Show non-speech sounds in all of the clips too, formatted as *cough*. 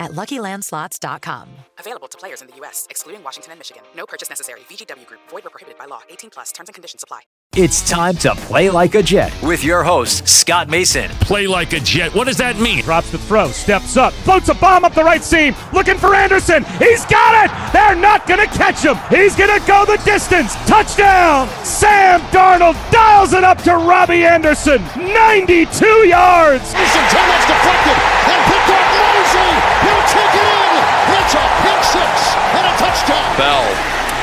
at luckylandslots.com. Available to players in the U.S., excluding Washington and Michigan. No purchase necessary. VGW Group, void or prohibited by law. 18 plus terms and conditions apply. It's time to play like a Jet with your host, Scott Mason. Play like a Jet. What does that mean? Drops the throw, steps up, floats a bomb up the right seam, looking for Anderson. He's got it! They're not gonna catch him! He's gonna go the distance! Touchdown! Sam Darnold dials it up to Robbie Anderson! 92 yards! Anderson, too much deflected,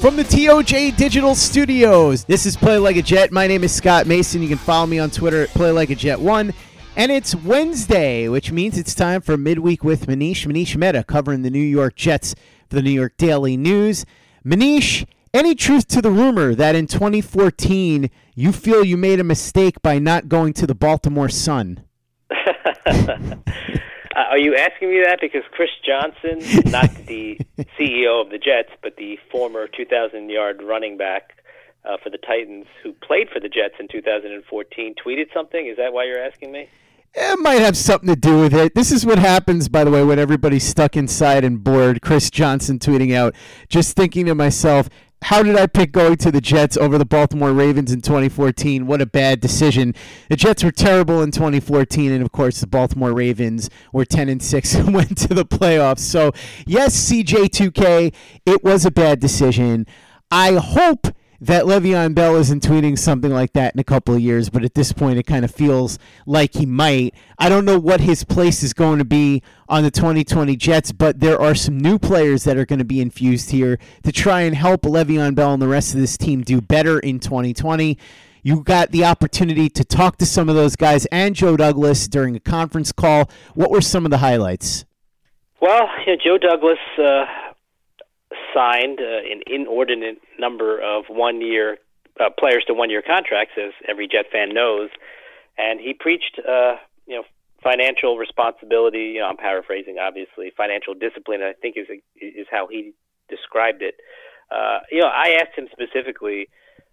From the TOJ Digital Studios, this is Play Like a Jet. My name is Scott Mason. You can follow me on Twitter at Play Like a Jet One. And it's Wednesday, which means it's time for Midweek with Manish. Manish Mehta covering the New York Jets for the New York Daily News. Manish, any truth to the rumor that in 2014 you feel you made a mistake by not going to the Baltimore Sun? *laughs* Uh, are you asking me that because Chris Johnson, *laughs* not the CEO of the Jets, but the former 2,000 yard running back uh, for the Titans who played for the Jets in 2014, tweeted something? Is that why you're asking me? It might have something to do with it. This is what happens, by the way, when everybody's stuck inside and bored. Chris Johnson tweeting out, just thinking to myself, how did I pick going to the Jets over the Baltimore Ravens in 2014? What a bad decision. The Jets were terrible in 2014, and of course, the Baltimore Ravens were 10 and 6 *laughs* and went to the playoffs. So, yes, CJ2K, it was a bad decision. I hope that Le'Veon Bell isn't tweeting something like that in a couple of years, but at this point, it kind of feels like he might. I don't know what his place is going to be on the 2020 Jets, but there are some new players that are going to be infused here to try and help Le'Veon Bell and the rest of this team do better in 2020. You got the opportunity to talk to some of those guys and Joe Douglas during a conference call. What were some of the highlights? Well, you know, Joe Douglas uh, signed uh, an inordinate number of one-year uh, players to one-year contracts, as every Jet fan knows, and he preached, uh, you know, financial responsibility. You know, I'm paraphrasing, obviously. Financial discipline, I think, is is how he described it. Uh, you know, I asked him specifically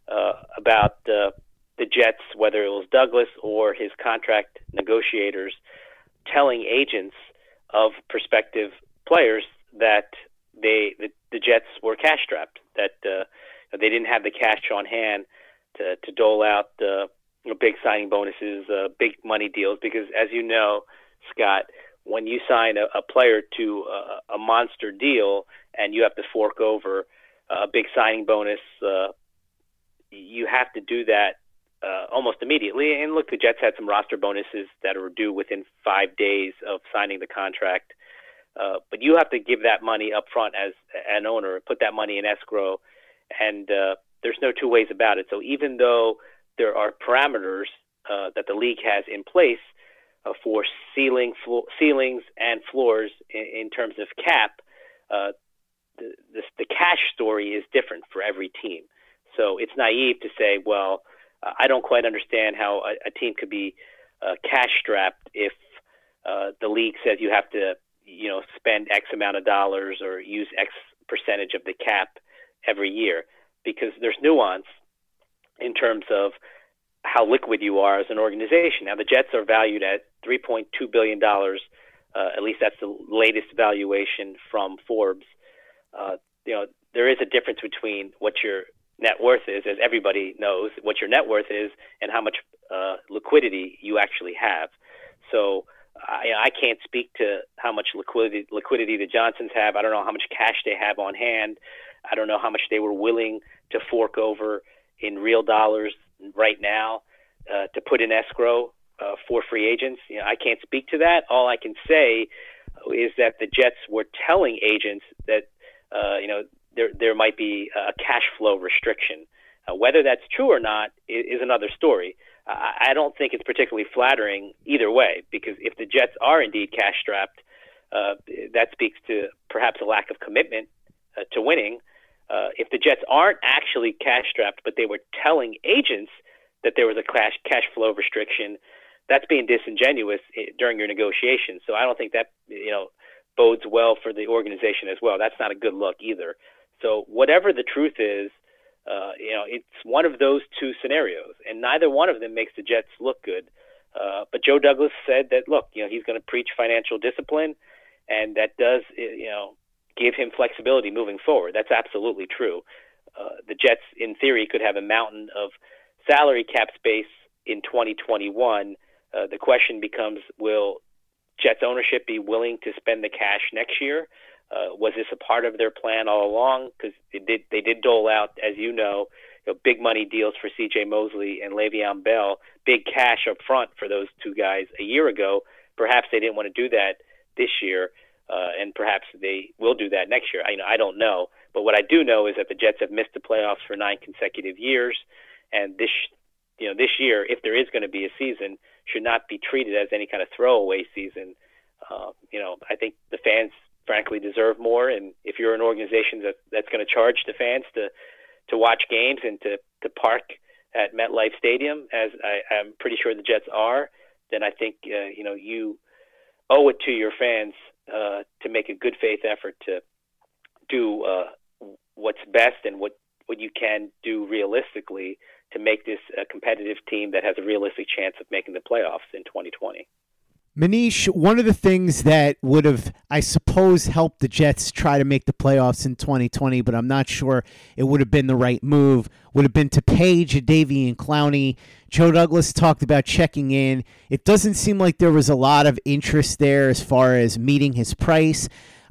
uh, about uh, the Jets, whether it was Douglas or his contract negotiators, telling agents of prospective players that they the, the Jets were cash strapped, that uh, they didn't have the cash on hand to to dole out uh, big signing bonuses, uh, big money deals. Because as you know, Scott, when you sign a, a player to a, a monster deal and you have to fork over a big signing bonus, uh, you have to do that uh, almost immediately. And look, the Jets had some roster bonuses that are due within five days of signing the contract. Uh, but you have to give that money up front as an owner, put that money in escrow, and uh, there's no two ways about it. So even though there are parameters uh, that the league has in place uh, for ceiling flo- ceilings and floors in, in terms of cap, uh, the, the, the cash story is different for every team. So it's naive to say, well, I don't quite understand how a, a team could be cash strapped if the league says you have to, you know, spend X amount of dollars or use X percentage of the cap every year, because there's nuance in terms of how liquid you are as an organization. Now, the Jets are valued at 3.2 billion dollars. Uh, at least that's the latest valuation from Forbes. Uh, you know, there is a difference between what your net worth is, as everybody knows, what your net worth is, and how much uh, liquidity you actually have. So I, I can't speak to how much liquidity liquidity the Johnsons have. I don't know how much cash they have on hand. I don't know how much they were willing to fork over in real dollars right now uh, to put in escrow uh, for free agents. You know, I can't speak to that. All I can say is that the Jets were telling agents that uh, you know there there might be a cash flow restriction. Uh, whether that's true or not is, is another story. I don't think it's particularly flattering either way because if the Jets are indeed cash strapped, uh, that speaks to perhaps a lack of commitment uh, to winning. Uh, if the Jets aren't actually cash strapped, but they were telling agents that there was a cash cash flow restriction, that's being disingenuous eh, during your negotiations. So I don't think that you know bodes well for the organization as well. That's not a good look either. So whatever the truth is, uh, you know, it's one of those two scenarios, and neither one of them makes the Jets look good. Uh, but Joe Douglas said that look, you know, he's going to preach financial discipline, and that does, you know, give him flexibility moving forward. That's absolutely true. Uh, the Jets, in theory, could have a mountain of salary cap space in 2021. Uh, the question becomes: Will Jets ownership be willing to spend the cash next year? Uh, was this a part of their plan all along? Because they did they did dole out, as you know, you know, big money deals for C.J. Mosley and Le'Veon Bell, big cash up front for those two guys a year ago. Perhaps they didn't want to do that this year, uh, and perhaps they will do that next year. I you know I don't know, but what I do know is that the Jets have missed the playoffs for nine consecutive years, and this you know this year, if there is going to be a season, should not be treated as any kind of throwaway season. Uh, you know, I think the fans frankly deserve more. And if you're an organization that that's going to charge the fans to to watch games and to to park at MetLife Stadium, as I, I'm pretty sure the Jets are, then I think uh, you know you owe it to your fans uh, to make a good faith effort to do uh, what's best and what what you can do realistically to make this a competitive team that has a realistic chance of making the playoffs in 2020. Manish, one of the things that would have, I suppose, helped the Jets try to make the playoffs in 2020, but I'm not sure it would have been the right move, would have been to pay Jadeveon Clowney. Joe Douglas talked about checking in. It doesn't seem like there was a lot of interest there as far as meeting his price.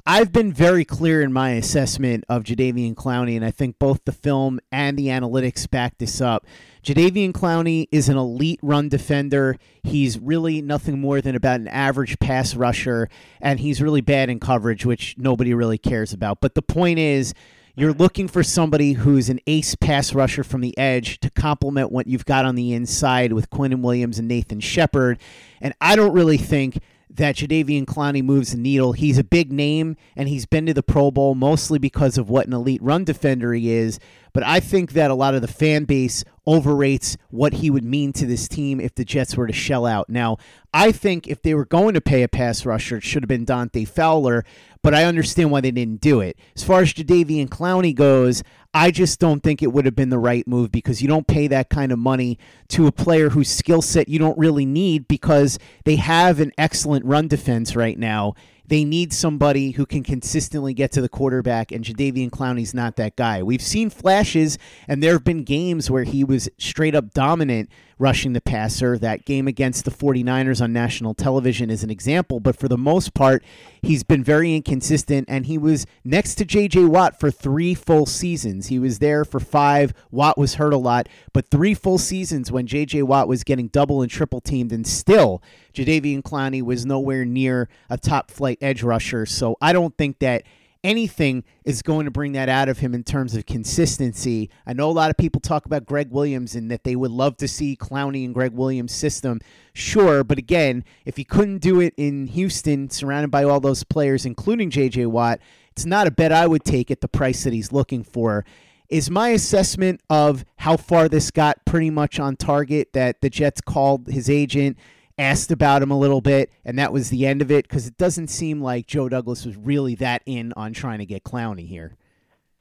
I've been very clear in my assessment of Jadeveon Clowney, and I think both the film and the analytics back this up. Jadeveon Clowney is an elite run defender. He's really nothing more than about an average pass rusher, and he's really bad in coverage, which nobody really cares about. But the point is, you're looking for somebody who's an ace pass rusher from the edge to complement what you've got on the inside with Quinnen Williams and Nathan Shepherd. And I don't really think that Jadeveon Clowney moves the needle. He's a big name, and he's been to the Pro Bowl mostly because of what an elite run defender he is. But I think that a lot of the fan base overrates what he would mean to this team if the Jets were to shell out. Now, I think if they were going to pay a pass rusher, it should have been Dante Fowler, but I understand why they didn't do it. As far as Jadeveon Clowney goes, I just don't think it would have been the right move because you don't pay that kind of money to a player whose skill set you don't really need because they have an excellent run defense right now. They need somebody who can consistently get to the quarterback, and Jadeveon Clowney's not that guy. We've seen flashes, and there have been games where he was straight up dominant rushing the passer. That game against the 49ers on national television is an example, but for the most part, he's been very inconsistent, and he was next to J.J. Watt for three full seasons. He was there for five. Watt was hurt a lot, but three full seasons when J.J. Watt was getting double and triple teamed, and still Jadeveon Clowney was nowhere near a top flight edge rusher. So I don't think that anything is going to bring that out of him in terms of consistency. I know a lot of people talk about Gregg Williams and that they would love to see Clowney and Gregg Williams' system. Sure, but again, if he couldn't do it in Houston, surrounded by all those players, including J.J. Watt, it's not a bet I would take at the price that he's looking for. Is my assessment of how far this got pretty much on target that the Jets called his agent asked about him a little bit, and that was the end of it because it doesn't seem like Joe Douglas was really that in on trying to get Clowney here.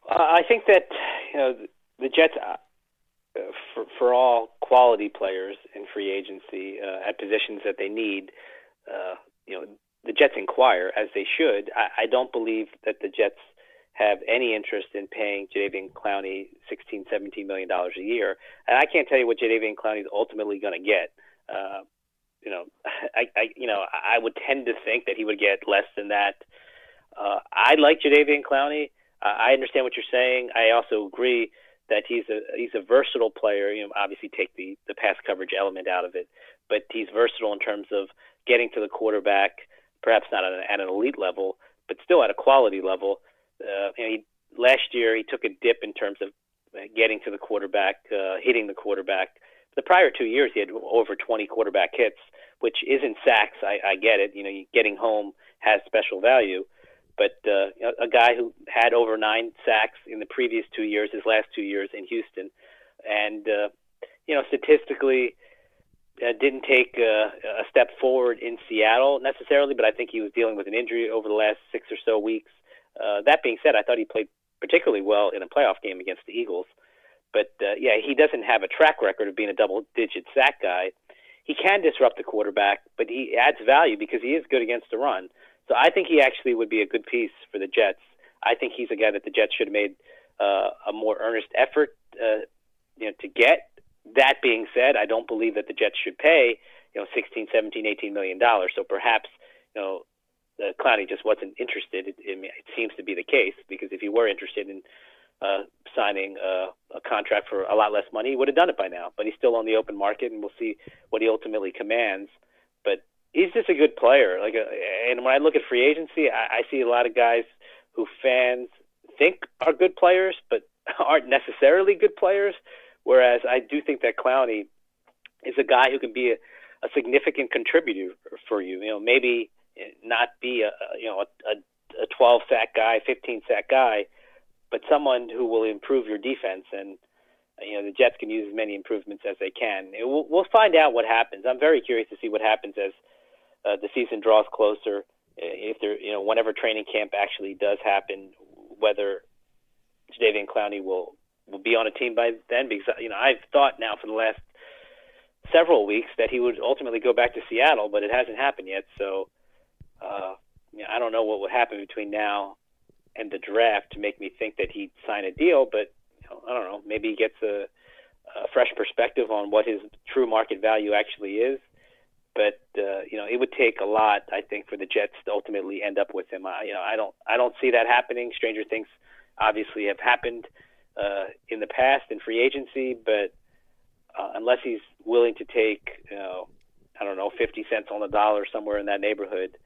Uh, I think that you know the Jets, uh, for for all quality players in free agency uh, at positions that they need, uh, you know the Jets inquire as they should. I, I don't believe that the Jets have any interest in paying Jadeveon Clowney 16, 17 million dollars a year, and I can't tell you what Jadeveon Clowney is ultimately going to get. Uh, you know, *laughs* I, I you know I would tend to think that he would get less than that. Uh, I like Jadeveon Clowney. Uh, I understand what you're saying. I also agree that he's a he's a versatile player. You know, obviously take the the pass coverage element out of it, but he's versatile in terms of getting to the quarterback, perhaps not at an, at an elite level, but still at a quality level. Uh, know, he, last year he took a dip in terms of getting to the quarterback, uh, hitting the quarterback. The prior two years, he had over 20 quarterback hits, which isn't sacks. I, I get it. You know, getting home has special value, but uh, a guy who had over nine sacks in the previous two years, his last two years in Houston, and uh, you know, statistically, uh, didn't take uh, a step forward in Seattle necessarily, but I think he was dealing with an injury over the last six or so weeks. Uh, that being said, I thought he played particularly well in a playoff game against the Eagles. But uh, yeah, he doesn't have a track record of being a double-digit sack guy. He can disrupt the quarterback, but he adds value because he is good against the run. So I think he actually would be a good piece for the Jets. I think he's a guy that the Jets should have made uh, a more earnest effort, uh, you know, to get. That being said, I don't believe that the Jets should pay, you know, 16, 17, 18 million dollars. So perhaps, you know, uh, Clowney just wasn't interested. It, it, it seems to be the case because if he were interested in uh, signing a, a contract for a lot less money, he would have done it by now. But he's still on the open market, and we'll see what he ultimately commands. But he's just a good player. Like, a, uh, and when I look at free agency, I, I see a lot of guys who fans think are good players, but *laughs* aren't necessarily good players. Whereas I do think that Clowney is a guy who can be a, a significant contributor for you. You know, maybe not be a you know a, a 12 sack guy, 15 sack guy, but someone who will improve your defense. And you know the Jets can use as many improvements as they can. We'll, we'll find out what happens. I'm very curious to see what happens as uh, the season draws closer. If there, you know, whenever training camp actually does happen, whether Jadeveon Clowney will will be on a team by then, because you know I've thought now for the last several weeks that he would ultimately go back to Seattle, but it hasn't happened yet. So, uh, you know, I don't know what will happen between now and the draft to make me think that he'd sign a deal, but you know, I don't know. Maybe he gets a, a fresh perspective on what his true market value actually is. But uh, you know, it would take a lot, I think, for the Jets to ultimately end up with him. I, you know, I don't, I don't see that happening. Stranger things obviously have happened uh, in the past in free agency, but uh, unless he's willing to take, you know, I don't know, 50 cents on the dollar somewhere in that neighborhood,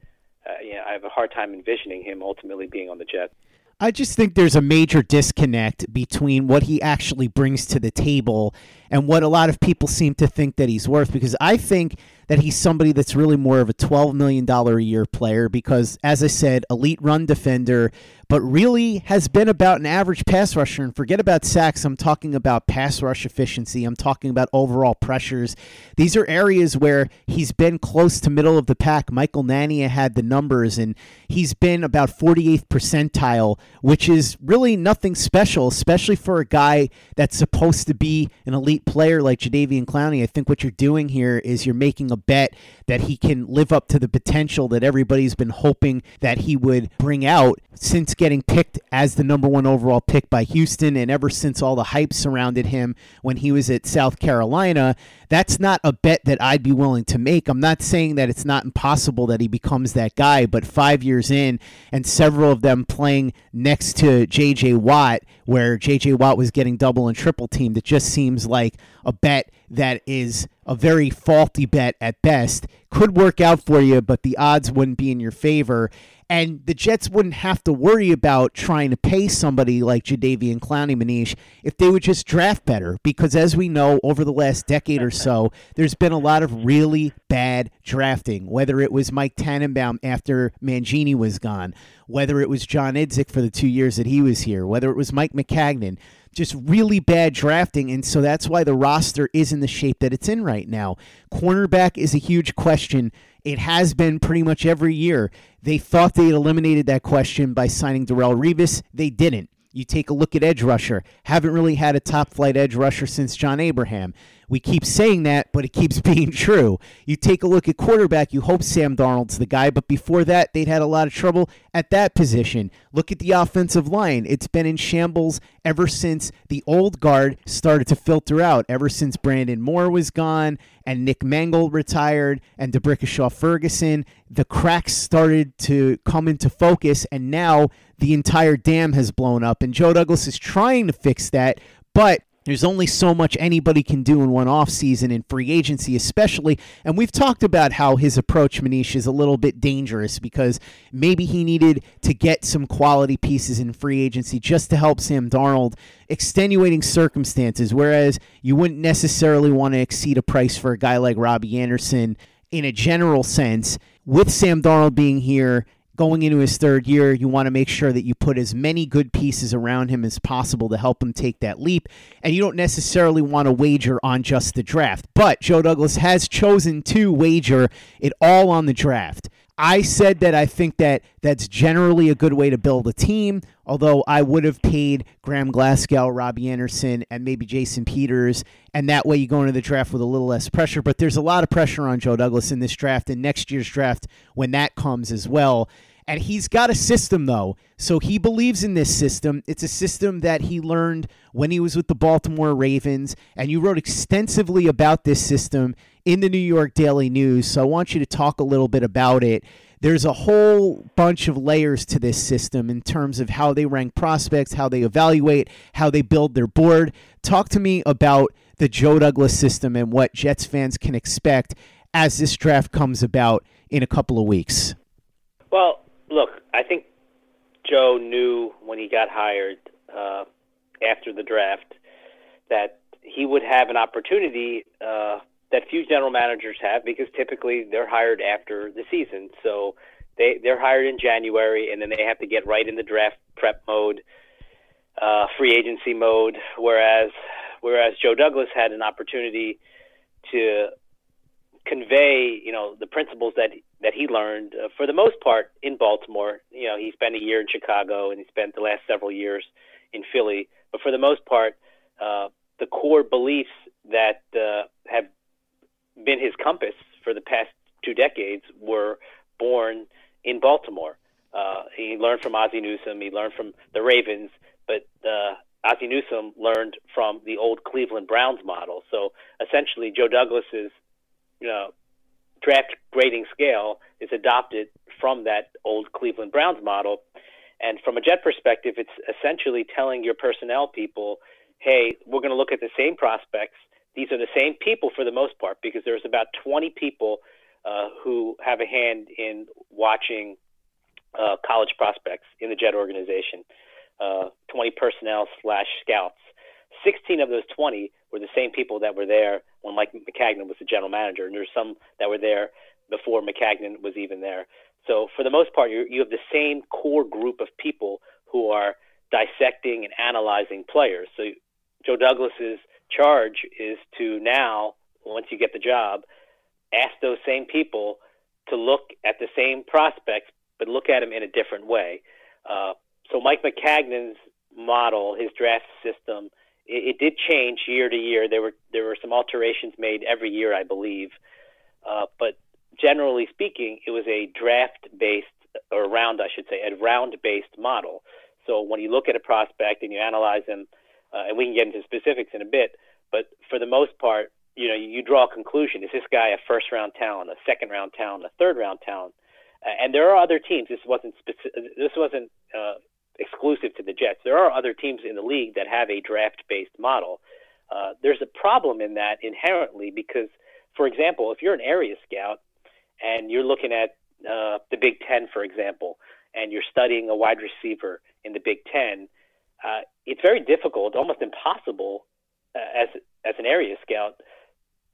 uh, know, I have a hard time envisioning him ultimately being on the Jets. I just think there's a major disconnect between what he actually brings to the table and what a lot of people seem to think that he's worth because I think that he's somebody that's really more of a $12 million a year player because, as I said, elite run defender, but really has been about an average pass rusher. And forget about sacks. I'm talking about pass rush efficiency. I'm talking about overall pressures. These are areas where he's been close to middle of the pack. Michael Nania had the numbers, and he's been about 48th percentile, which is really nothing special, especially for a guy that's supposed to be an elite player like Jadeveon Clowney. I think what you're doing here is you're making a bet that he can live up to the potential that everybody's been hoping that he would bring out since getting picked as the number one overall pick by Houston and ever since all the hype surrounded him when he was at South Carolina. That's not a bet that I'd be willing to make. I'm not saying that it's not impossible that he becomes that guy, but five years in and several of them playing next to JJ Watt, where JJ Watt was getting double and triple teamed, it just seems like a bet that is a very faulty bet at best. Could work out for you, but the odds wouldn't be in your favor. And the Jets wouldn't have to worry about trying to pay somebody like Jadeveon Clowney Manish if they would just draft better. Because as we know, over the last decade or so, there's been a lot of really bad drafting, whether it was Mike Tannenbaum after Mangini was gone, whether it was John Idzik for the two years that he was here, whether it was Mike Maccagnan just really bad drafting. And so that's why the roster is in the shape that it's in right now. Cornerback is a huge question. It has been pretty much every year. They thought they had eliminated that question by signing Darrelle Revis. They didn't. You take a look at edge rusher. Haven't really had a top flight edge rusher since John Abraham. We keep saying that, but it keeps *laughs* being true. You take a look at quarterback, you hope Sam Darnold's the guy, but before that, they'd had a lot of trouble at that position. Look at the offensive line. It's been in shambles ever since the old guard started to filter out, ever since Brandon Moore was gone and Nick Mangold retired and D'Brickashaw Ferguson. The cracks started to come into focus, and now the entire dam has blown up. And Joe Douglas is trying to fix that, but there's only so much anybody can do in one offseason in free agency, especially. And we've talked about how his approach, Manish, is a little bit dangerous because maybe he needed to get some quality pieces in free agency just to help Sam Darnold, extenuating circumstances, whereas you wouldn't necessarily want to exceed a price for a guy like Robbie Anderson in a general sense. With Sam Darnold being here going into his third year, you want to make sure that you put as many good pieces around him as possible to help him take that leap. And you don't necessarily want to wager on just the draft. But Joe Douglas has chosen to wager it all on the draft. I said that I think that that's generally a good way to build a team, although I would have paid Graham Glasgow, Robbie Anderson, and maybe Jason Peters, and that way you go into the draft with a little less pressure. But there's a lot of pressure on Joe Douglas in this draft and next year's draft when that comes as well. And he's got a system, though. So he believes in this system. It's a system that he learned when he was with the Baltimore Ravens. And you wrote extensively about this system in the New York Daily News. So I want you to talk a little bit about it. There's a whole bunch of layers to this system in terms of how they rank prospects, how they evaluate, how they build their board. Talk to me about the Joe Douglas system and what Jets fans can expect as this draft comes about in a couple of weeks. Well, look, I think Joe knew when he got hired uh, after the draft that he would have an opportunity uh, that few general managers have because typically they're hired after the season. So they they're hired in January and then they have to get right in the draft prep mode, uh, free agency mode. Whereas whereas Joe Douglas had an opportunity to convey, you know, the principles that that he learned uh, for the most part in Baltimore. You know, he spent a year in Chicago and he spent the last several years in Philly. But for the most part, uh, the core beliefs that uh, have been his compass for the past two decades were born in Baltimore. Uh, he learned from Ozzie Newsome. He learned from the Ravens, but uh, Ozzie Newsome learned from the old Cleveland Browns model. So essentially, Joe Douglas's you know draft grading scale is adopted from that old Cleveland Browns model. And from a Jet perspective, it's essentially telling your personnel people, hey, we're going to look at the same prospects. These are the same people for the most part because there's about 20 people uh, who have a hand in watching uh, college prospects in the Jet organization, uh, 20 personnel slash scouts. 16 of those 20 were the same people that were there when Mike Maccagnan was the general manager, and there's some that were there before Maccagnan was even there. So for the most part, you you have the same core group of people who are dissecting and analyzing players. So Joe Douglas's charge is to now, once you get the job, ask those same people to look at the same prospects, but look at them in a different way. Uh, so Mike Maccagnan's model, his draft system, it, it, did change year to year. There were there were some alterations made every year, I believe, uh, but generally speaking, it was a draft based or round, I should say, a round based model. So when you look at a prospect and you analyze them, uh, and we can get into specifics in a bit, but for the most part, you know, you draw a conclusion: is this guy a first round talent, a second round talent, a third round talent? Uh, and there are other teams. This wasn't specific. This wasn't uh, exclusive to the Jets. There are other teams in the league that have a draft based model. Uh, there's a problem in that inherently because, for example, if you're an area scout and you're looking at uh, the Big Ten, for example, and you're studying a wide receiver in the Big Ten, uh, it's very difficult, almost impossible, uh, as as an area scout,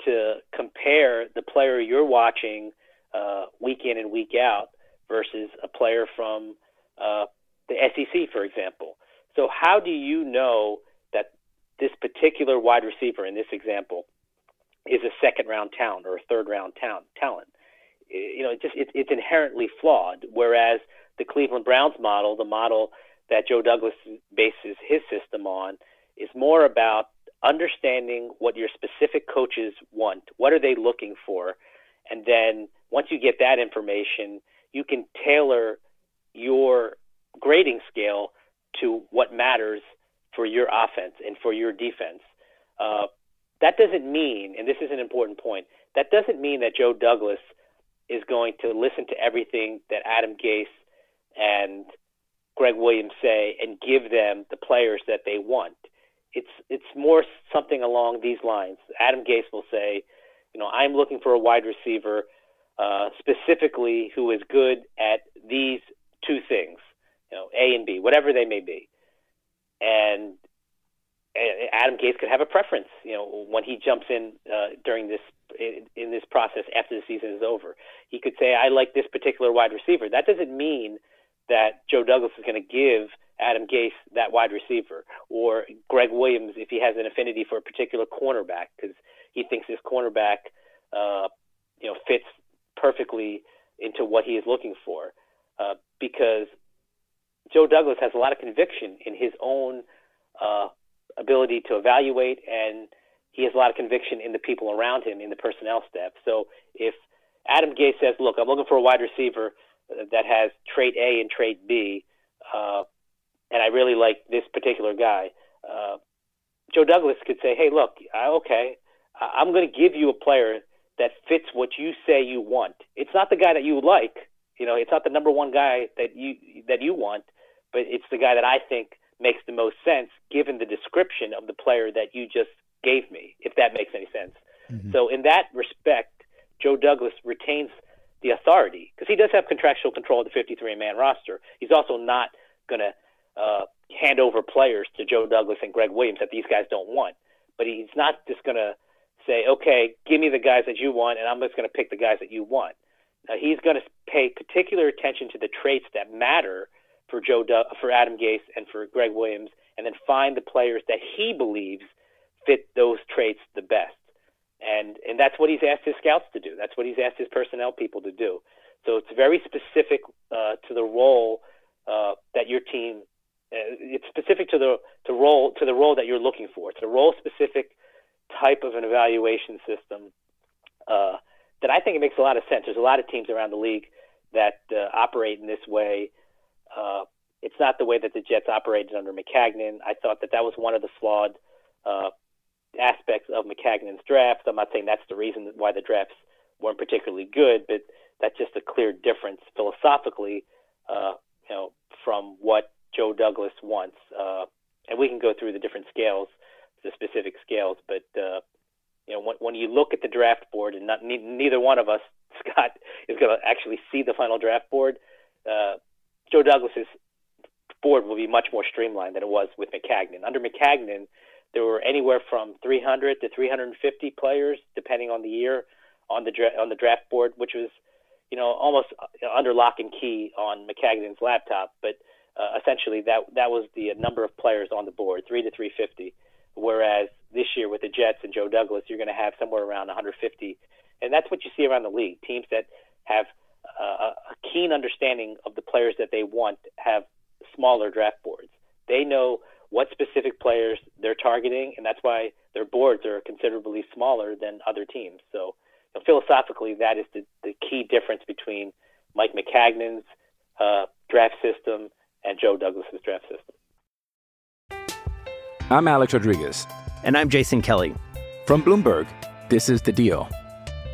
to compare the player you're watching uh, week in and week out versus a player from uh, the SEC, for example. So how do you know that this particular wide receiver in this example is a second round talent or a third round talent? Talent, you know, it just it, it's inherently flawed. Whereas the Cleveland Browns model, the model that Joe Douglas bases his system on, is more about understanding what your specific coaches want. What are they looking for? And then once you get that information, you can tailor your grading scale to what matters for your offense and for your defense. Uh, that doesn't mean, and this is an important point, that doesn't mean that Joe Douglas is going to listen to everything that Adam Gase and Gregg Williams say and give them the players that they want. It's it's more something along these lines. Adam Gase will say, you know, I'm looking for a wide receiver uh, specifically who is good at these two things, you know, A and B, whatever they may be. And Adam Gase could have a preference, you know, when he jumps in uh, during this in, in this process after the season is over. He could say, "I like this particular wide receiver." That doesn't mean that Joe Douglas is going to give Adam Gase that wide receiver, or Gregg Williams if he has an affinity for a particular cornerback because he thinks this cornerback, uh, you know, fits perfectly into what he is looking for. Uh, because Joe Douglas has a lot of conviction in his own uh, ability to evaluate, and he has a lot of conviction in the people around him, in the personnel staff. So if Adam Gase says, "Look, I'm looking for a wide receiver that has trait A and trait B," uh, and I really like this particular guy, uh, Joe Douglas could say, "Hey, look, okay, I'm going to give you a player that fits what you say you want. It's not the guy that you like, you know, it's not the number one guy that you that you want, but it's the guy that I think makes the most sense given the description of the player that you just gave me, if that makes any sense. Mm-hmm. So in that respect, Joe Douglas retains the authority because he does have contractual control of the 53 man roster. He's also not going to uh, hand over players to Joe Douglas and Gregg Williams that these guys don't want. But he's not just going to say, okay, give me the guys that you want, and I'm just going to pick the guys that you want. Now, he's going to pay particular attention to the traits that matter for Joe for Adam Gase and for Gregg Williams, and then find the players that he believes fit those traits the best. And and that's what he's asked his scouts to do. That's what he's asked his personnel people to do. So it's very specific uh, to the role uh, that your team. Uh, it's specific to the to role to the role that you're looking for. It's a role specific type of an evaluation system uh, that I think it makes a lot of sense. There's a lot of teams around the league that uh, operate in this way. Uh, it's not the way that the Jets operated under Maccagnan. I thought that that was one of the flawed uh, aspects of Maccagnan's draft. I'm not saying that's the reason why the drafts weren't particularly good, but that's just a clear difference philosophically, uh, you know, from what Joe Douglas wants. Uh, and we can go through the different scales, the specific scales, but uh, you know, when, when you look at the draft board, and not, ne- neither one of us, *laughs* Scott, is going to actually see the final draft board. Uh, Joe Douglas's board will be much more streamlined than it was with Maccagnan. Under Maccagnan, there were anywhere from 300 to 350 players, depending on the year, on the dra- on the draft board, which was, you know, almost under lock and key on Maccagnan's laptop. But uh, essentially, that that was the number of players on the board, three to 350. Whereas this year with the Jets and Joe Douglas, you're going to have somewhere around 150, and that's what you see around the league. Teams that have uh, a keen understanding of the players that they want have smaller draft boards. They know what specific players they're targeting, and that's why their boards are considerably smaller than other teams. So, you know, philosophically, that is the, the key difference between Mike Maccagnan's uh, draft system and Joe Douglas's draft system. I'm Alex Rodriguez. And I'm Jason Kelly. From Bloomberg, this is The Deal.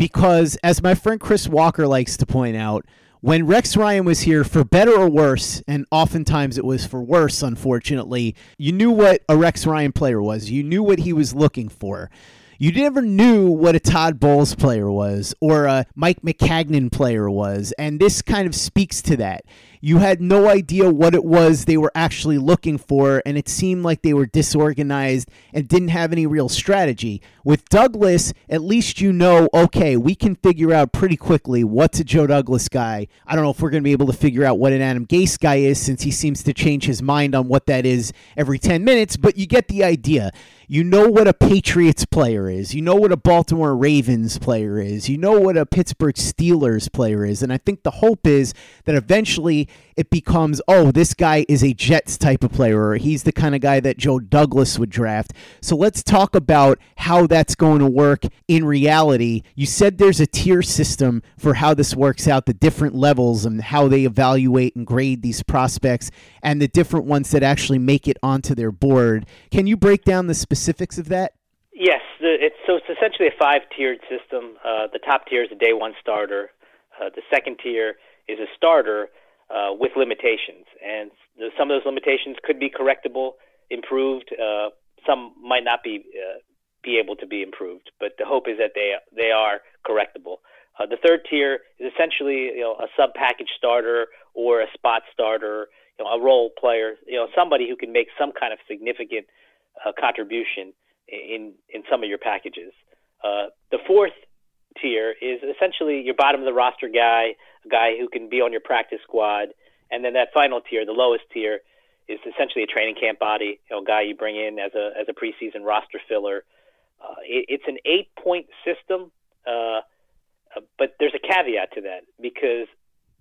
Because, as my friend Chris Walker likes to point out, when Rex Ryan was here, for better or worse, and oftentimes it was for worse, unfortunately, you knew what a Rex Ryan player was. You knew what he was looking for. You never knew what a Todd Bowles player was or a Mike Maccagnan player was. And this kind of speaks to that. You had no idea what it was they were actually looking for, and it seemed like they were disorganized and didn't have any real strategy. With Douglas, at least you know, okay, we can figure out pretty quickly what's a Joe Douglas guy. I don't know if we're going to be able to figure out what an Adam Gase guy is since he seems to change his mind on what that is every 10 minutes, but you get the idea. You know what a Patriots player is. You know what a Baltimore Ravens player is. You know what a Pittsburgh Steelers player is. And I think the hope is that eventually it becomes, oh, this guy is a Jets type of player, or he's the kind of guy that Joe Douglas would draft. So let's talk about how that's going to work in reality. You said there's a tier system for how this works out, the different levels and how they evaluate and grade these prospects, and the different ones that actually make it onto their board. Can you break down the specifics of that? Yes, the, it's so it's essentially a five-tiered system. Uh, the top tier is a day one starter. Uh, the second tier is a starter uh, with limitations, and the, some of those limitations could be correctable, improved. Uh, some might not be uh, be able to be improved, but the hope is that they they are correctable. Uh, the third tier is essentially you know a sub package starter or a spot starter, you know a role player, you know somebody who can make some kind of significant uh, contribution in in some of your packages. Uh, the fourth tier is essentially your bottom of the roster guy, a guy who can be on your practice squad, and then that final tier, the lowest tier, is essentially a training camp body, you know, a guy you bring in as a as a preseason roster filler. Uh, it, it's an eight point system, uh, uh, but there's a caveat to that because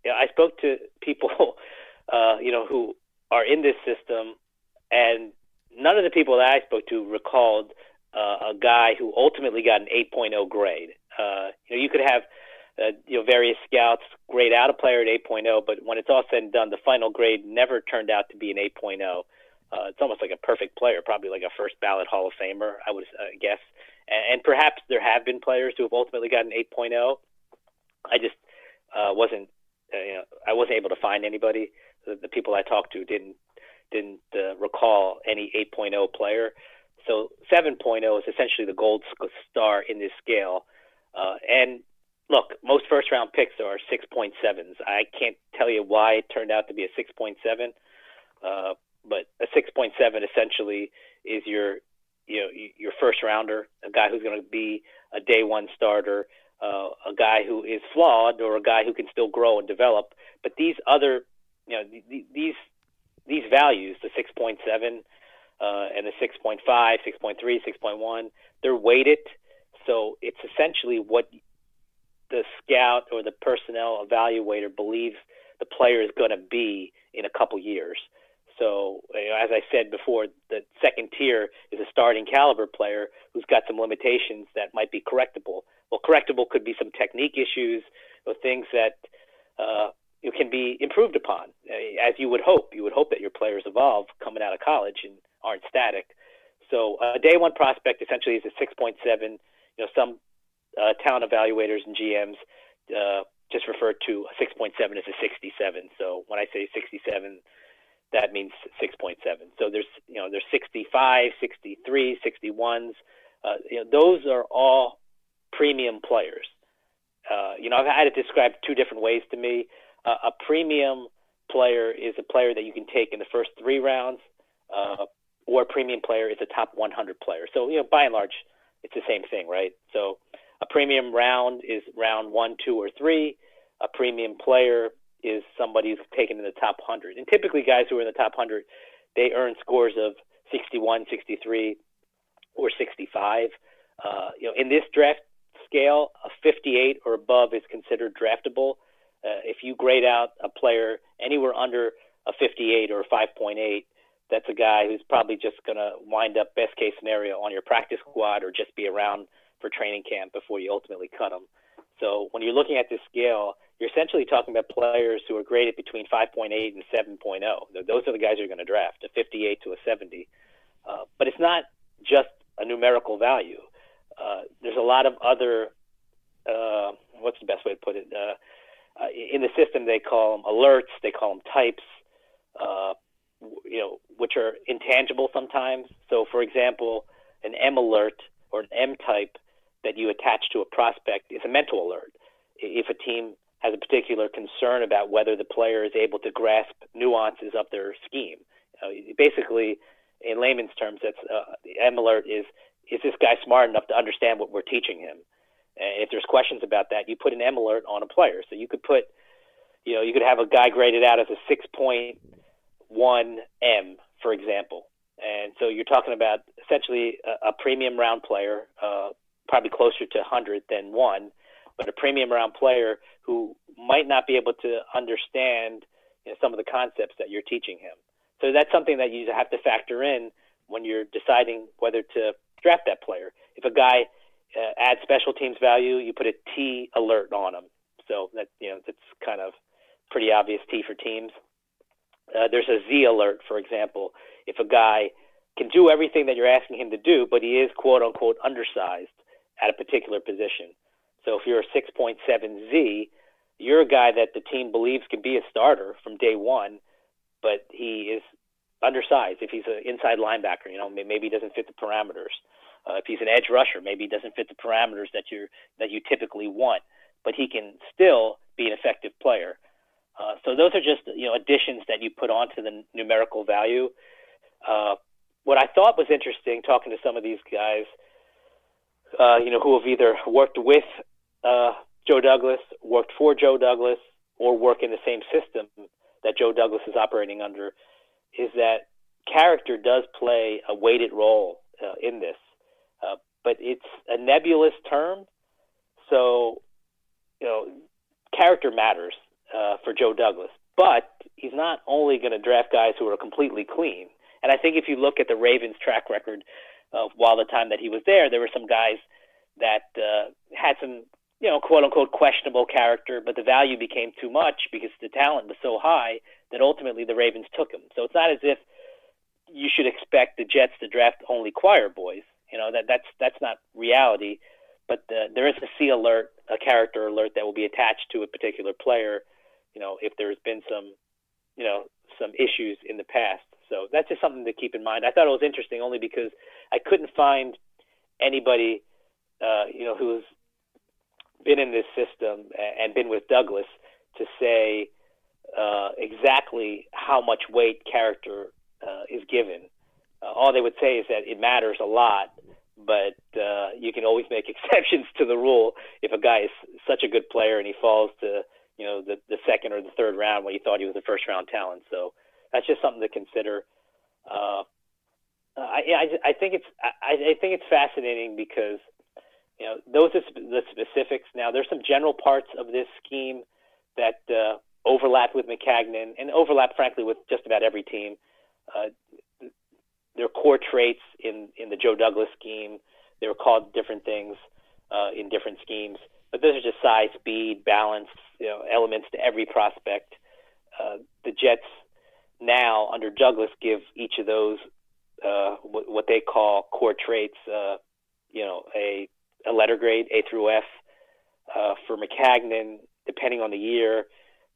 you know, I spoke to people, *laughs* uh, you know, who are in this system, and none of the people that I spoke to recalled uh, a guy who ultimately got an 8.0 grade. Uh, you know, you could have uh, you know various scouts grade out a player at 8.0, but when it's all said and done, the final grade never turned out to be an 8.0. Uh, it's almost like a perfect player, probably like a first ballot Hall of Famer, I would uh, guess. And, and perhaps there have been players who have ultimately gotten 8.0. I just uh, wasn't, uh, you know, I wasn't able to find anybody. The, the people I talked to didn't didn't uh, recall any 8.0 player. So 7.0 is essentially the gold star in this scale. Uh, and look, most first round picks are 6.7s. I can't tell you why it turned out to be a 6.7, uh, but a 6.7 essentially is your you know your first rounder, a guy who's going to be a day one starter, uh, a guy who is flawed or a guy who can still grow and develop. But these other you know the, these these values, the 6.7 uh, and the 6.5, 6.3, 6.1, they're weighted. So it's essentially what the scout or the personnel evaluator believes the player is going to be in a couple years. So, you know, as I said before, the second tier is a starting caliber player who's got some limitations that might be correctable. Well, correctable could be some technique issues or things that uh, you can be improved upon, uh, as you would hope. You would hope that your players evolve coming out of college and aren't static. So, a day one prospect essentially is a 6.7. You know, some uh, talent evaluators and GMs uh, just refer to a 6.7 as a 67. So, when I say 67, that means 6.7. So there's you know there's 65, 63, 61s. Uh, you know those are all premium players. Uh, you know I've had it described two different ways to me. Uh, a premium player is a player that you can take in the first three rounds, uh, or a premium player is a top 100 player. So you know by and large it's the same thing, right? So a premium round is round one, two, or three. A premium player is somebody who's taken in the top 100. And typically, guys who are in the top 100, they earn scores of 61, 63, or 65. Uh, you know, in this draft scale, a 58 or above is considered draftable. Uh, if you grade out a player anywhere under a 58 or a 5.8, that's a guy who's probably just going to wind up best case scenario on your practice squad or just be around for training camp before you ultimately cut him. So when you're looking at this scale, you're essentially talking about players who are graded between 5.8 and 7.0. Those are the guys you're going to draft, a 58 to a 70. Uh, but it's not just a numerical value. Uh, there's a lot of other, uh, what's the best way to put it? Uh, in the system, they call them alerts, they call them types, uh, you know, which are intangible sometimes. So, for example, an M alert or an M type that you attach to a prospect is a mental alert. If a team has a particular concern about whether the player is able to grasp nuances of their scheme. Uh, basically, in layman's terms, that's uh, M alert is is this guy smart enough to understand what we're teaching him? If there's questions about that, you put an M alert on a player. So you could put, you know, you could have a guy graded out as a 6.1 M, for example. And so you're talking about essentially a, a premium round player, uh, probably closer to 100 than one, but a premium round player who might not be able to understand you know, some of the concepts that you're teaching him. So that's something that you have to factor in when you're deciding whether to draft that player. If a guy uh, adds special teams value, you put a T alert on them. So that you know that's kind of pretty obvious T for teams. Uh, there's a Z alert, for example. If a guy can do everything that you're asking him to do, but he is quote unquote undersized at a particular position. So if you're a 6.7Z, you're a guy that the team believes can be a starter from day one, but he is undersized. If he's an inside linebacker, you know, maybe he doesn't fit the parameters. Uh, if he's an edge rusher, maybe he doesn't fit the parameters that you that you typically want, but he can still be an effective player. Uh, so those are just you know additions that you put onto the numerical value. Uh, what I thought was interesting talking to some of these guys, uh, you know, who have either worked with uh, Joe Douglas, worked for Joe Douglas, or work in the same system that Joe Douglas is operating under, is that character does play a weighted role uh, in this. Uh, but it's a nebulous term, so you know, character matters uh, for Joe Douglas. But he's not only going to draft guys who are completely clean. And I think if you look at the Ravens' track record of while the time that he was there, there were some guys that uh, had some you know, quote unquote questionable character, but the value became too much because the talent was so high that ultimately the Ravens took him. So it's not as if you should expect the Jets to draft only choir boys. You know that that's that's not reality. But the, there is a C alert, a character alert that will be attached to a particular player. You know, if there's been some, you know, some issues in the past. So that's just something to keep in mind. I thought it was interesting only because I couldn't find anybody, uh, you know, who's been in this system and been with Douglas to say uh, exactly how much weight character uh, is given. Uh, all they would say is that it matters a lot, but uh, you can always make *laughs* exceptions to the rule if a guy is such a good player and he falls to you know, the the second or the third round when you thought he was a first round talent. So that's just something to consider. Uh, I, I I think it's I, I think it's fascinating because you know those are the specifics. Now there's some general parts of this scheme that uh, overlap with Maccagnan and overlap, frankly, with just about every team. Uh, their core traits in in the Joe Douglas scheme. They were called different things uh, in different schemes, but those are just size, speed, balance, you know, elements to every prospect. Uh, the Jets now under Douglas give each of those uh, what, what they call core traits. Uh, you know, a a letter grade A through F. Uh, for Maccagnan, depending on the year,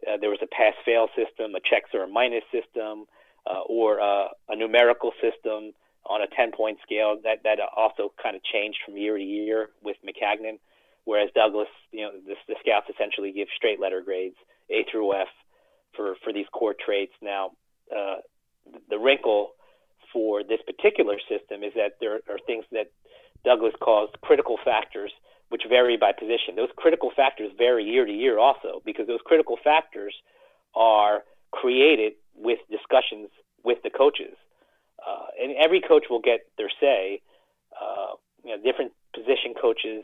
uh, there was a pass-fail system, a checks or a minus system, uh, or uh, a numerical system on a 10-point scale. That that also kind of changed from year to year with Maccagnan, whereas Douglas, you know, the, the scouts essentially give straight letter grades A through F for for these core traits. Now, uh, the wrinkle for this particular system is that there are things that Douglas calls critical factors, which vary by position. Those critical factors vary year to year also because those critical factors are created with discussions with the coaches. Uh, and every coach will get their say. Uh, you know, different position coaches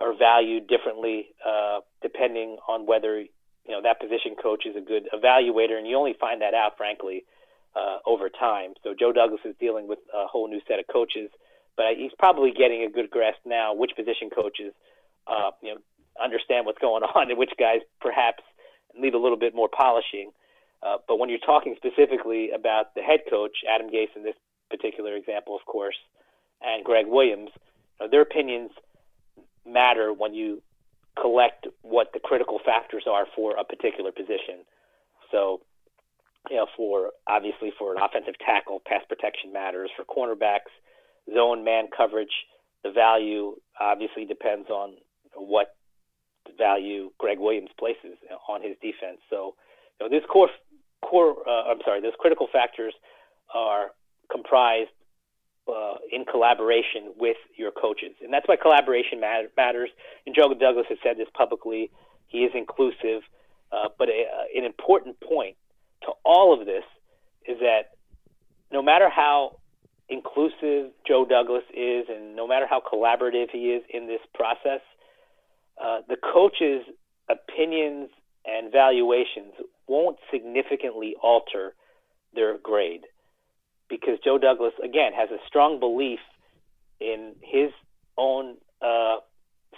are valued differently uh, depending on whether you know that position coach is a good evaluator, and you only find that out, frankly, uh, over time. So Joe Douglas is dealing with a whole new set of coaches, but he's probably getting a good grasp now which position coaches, uh, you know, understand what's going *laughs* on and which guys perhaps need a little bit more polishing. Uh, but when you're talking specifically about the head coach, Adam Gase in this particular example, of course, and Gregg Williams, you know, their opinions matter when you collect what the critical factors are for a particular position. So you know, for obviously for an offensive tackle, pass protection matters. For cornerbacks, zone man coverage, the value obviously depends on what value Gregg Williams places on his defense. So, you know, this core core uh, I'm sorry, those critical factors are comprised uh, in collaboration with your coaches, and that's why collaboration matter, matters. And Joe Douglas has said this publicly. He is inclusive, uh, but a, an important point to all of this is that no matter how inclusive Joe Douglas is and no matter how collaborative he is in this process, uh, the coach's opinions and valuations won't significantly alter their grade because Joe Douglas, again, has a strong belief in his own uh,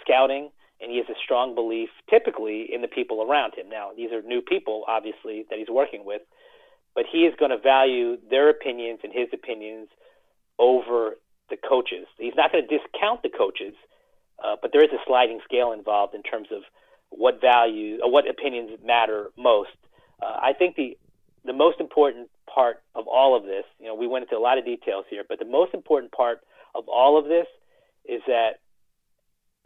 scouting and he has a strong belief, typically, in the people around him. Now, these are new people, obviously, that he's working with, but he is going to value their opinions and his opinions over the coaches. He's not going to discount the coaches, uh, but there is a sliding scale involved in terms of what value or what opinions matter most. Uh, I think the the most important part of all of this, you know, we went into a lot of details here, but the most important part of all of this is that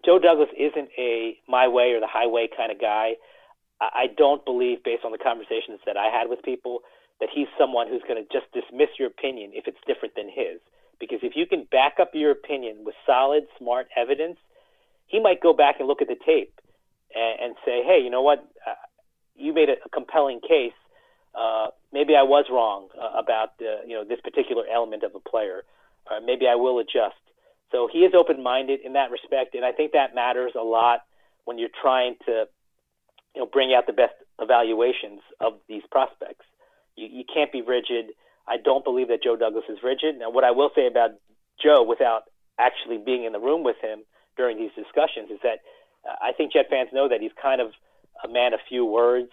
Joe Douglas isn't a my way or the highway kind of guy. I don't believe, based on the conversations that I had with people, that he's someone who's going to just dismiss your opinion if it's different than his. Because if you can back up your opinion with solid, smart evidence, he might go back and look at the tape and, and say, "Hey, you know what? Uh, you made a, a compelling case. Uh, maybe I was wrong uh, about the, you know this particular element of a player. Uh, maybe I will adjust." So he is open minded in that respect, and I think that matters a lot when you're trying to you know bring out the best evaluations of these prospects. You, you can't be rigid. I don't believe that Joe Douglas is rigid. Now, what I will say about Joe, without actually being in the room with him during these discussions, is that uh, I think Jet fans know that he's kind of a man of few words.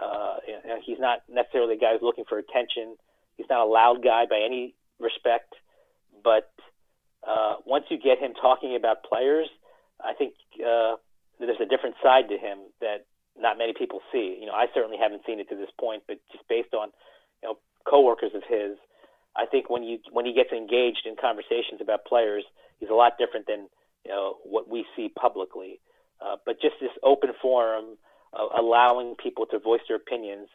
Uh, you know, he's not necessarily a guy who's looking for attention. He's not a loud guy by any respect, but uh, once you get him talking about players, I think uh, there's a different side to him that not many people see. You know, I certainly haven't seen it to this point, but just based on you know coworkers of his, I think when you when he gets engaged in conversations about players, he's a lot different than you know what we see publicly. Uh, but just this open forum, uh, allowing people to voice their opinions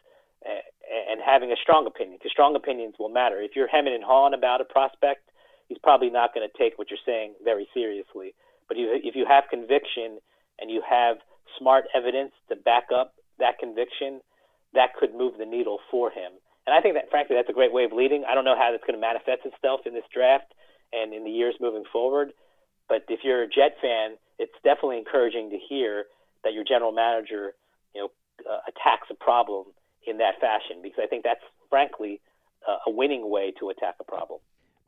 and, and having a strong opinion, because strong opinions will matter. If you're hemming and hawing about a prospect, he's probably not going to take what you're saying very seriously. But if you have conviction and you have smart evidence to back up that conviction, that could move the needle for him. And I think that, frankly, that's a great way of leading. I don't know how that's going to manifest itself in this draft and in the years moving forward. But if you're a Jet fan, it's definitely encouraging to hear that your general manager, you know, uh, attacks a problem in that fashion because I think that's frankly uh, a winning way to attack a problem.